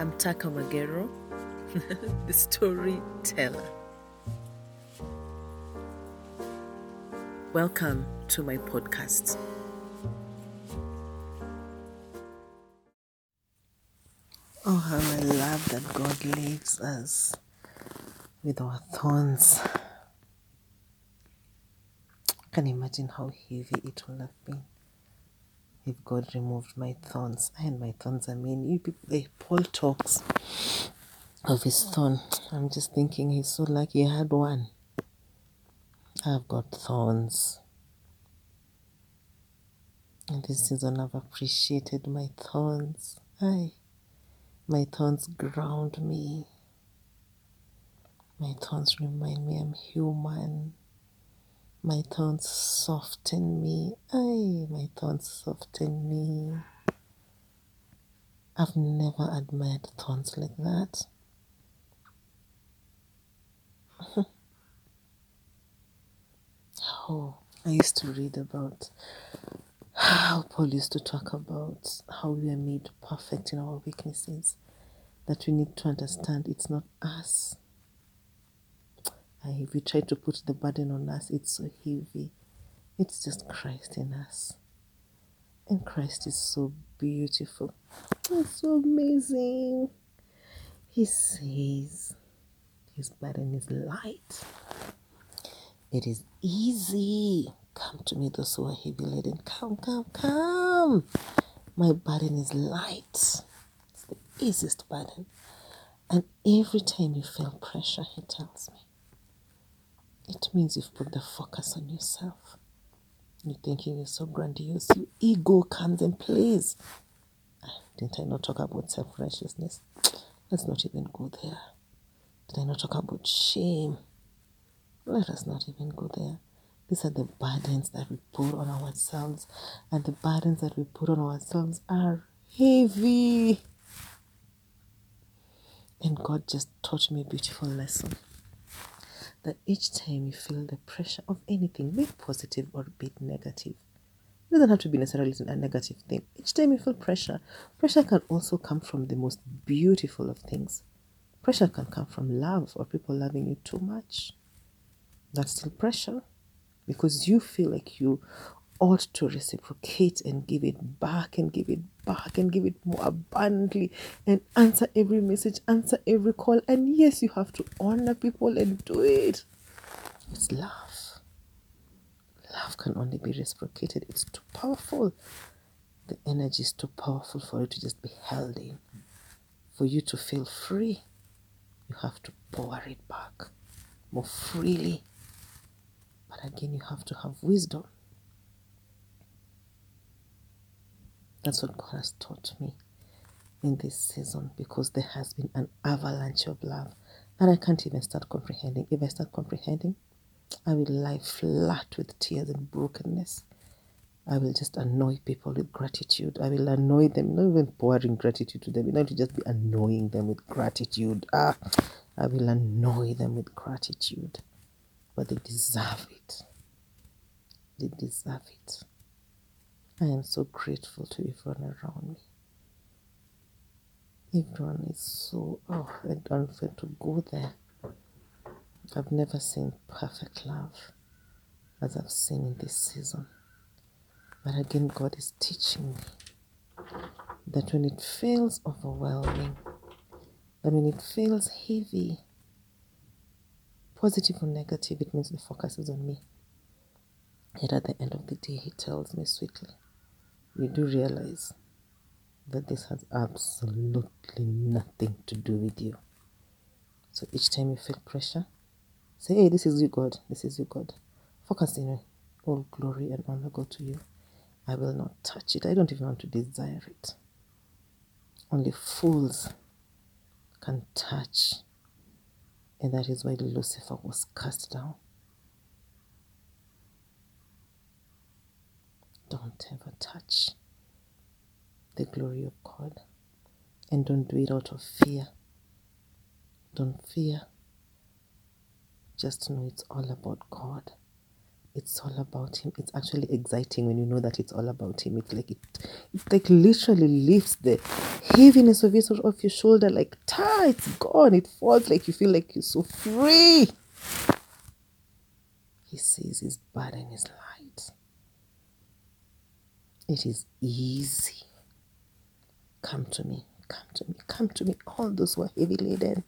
I'm Taka Magero, the storyteller. Welcome to my podcast. Oh, how I love that God leaves us with our thorns. I can imagine how heavy it will have been if God removed my thorns. And my thorns, I mean, you people, eh, Paul talks of his thorn. I'm just thinking he's so lucky he had one. I've got thorns. And this season I've appreciated my thorns. Aye. My thorns ground me. My thorns remind me I'm human. My thorns soften me. Aye, my thorns soften me. I've never admired thorns like that. oh, I used to read about how Paul used to talk about how we are made perfect in our weaknesses. That we need to understand it's not us. If we try to put the burden on us, it's so heavy. It's just Christ in us. And Christ is so beautiful. It's so amazing. He says his burden is light. It is easy. Come to me, those who are heavy laden. Come, come, come. My burden is light. It's the easiest burden. And every time you feel pressure, he tells me, it means you've put the focus on yourself. You're thinking you're so grandiose. Your ego comes and plays. Ah, didn't I not talk about self righteousness? Let's not even go there. Did I not talk about shame? Let us not even go there. These are the burdens that we put on ourselves, and the burdens that we put on ourselves are heavy. And God just taught me a beautiful lesson that each time you feel the pressure of anything, be it positive or be it negative, it doesn't have to be necessarily a negative thing. Each time you feel pressure, pressure can also come from the most beautiful of things. Pressure can come from love or people loving you too much. That's still pressure because you feel like you ought to reciprocate and give it back and give it back and give it more abundantly and answer every message, answer every call. And yes, you have to honor people and do it. It's love. Love can only be reciprocated, it's too powerful. The energy is too powerful for it to just be held in. For you to feel free, you have to pour it back more freely. But again, you have to have wisdom. That's what God has taught me in this season because there has been an avalanche of love and I can't even start comprehending. If I start comprehending, I will lie flat with tears and brokenness. I will just annoy people with gratitude. I will annoy them, not even pouring gratitude to them, not to just be annoying them with gratitude. Ah, I will annoy them with gratitude. But they deserve it. They deserve it. I am so grateful to everyone around me. Everyone is so, oh, I don't want to go there. I've never seen perfect love as I've seen in this season. But again, God is teaching me that when it feels overwhelming, that when it feels heavy, positive or negative, it means the focus is on me. Yet at the end of the day, He tells me sweetly, you do realize that this has absolutely nothing to do with you. So each time you feel pressure, say, Hey, this is you, God. This is you, God. Focus in all glory and honor go to you. I will not touch it. I don't even want to desire it. Only fools can touch. And that is why Lucifer was cast down. Don't ever touch the glory of God. And don't do it out of fear. Don't fear. Just know it's all about God. it's all about him. It's actually exciting when you know that it's all about him. It's like it, it like literally lifts the heaviness of it off your shoulder. Like, ta, it's gone. It falls like you feel like you're so free. He says his burden is light. It is easy. Come to me, come to me, come to me, all those who are heavy laden.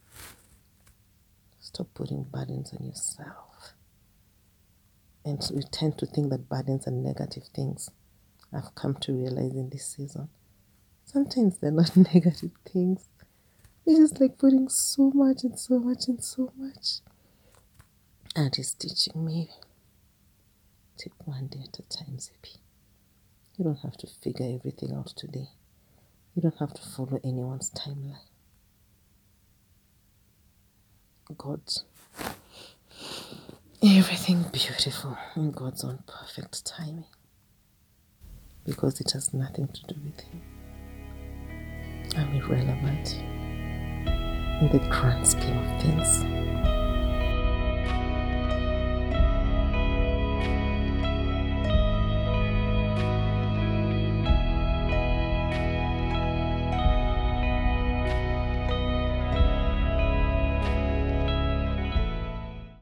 Stop putting burdens on yourself. And so we tend to think that burdens are negative things. I've come to realize in this season. Sometimes they're not negative things. It's just like putting so much and so much and so much. And he's teaching me. Take one day at a time, Zippy. You don't have to figure everything out today. You don't have to follow anyone's timeline. God's everything beautiful in God's own perfect timing. Because it has nothing to do with Him. I'm irrelevant in the grand scheme of things.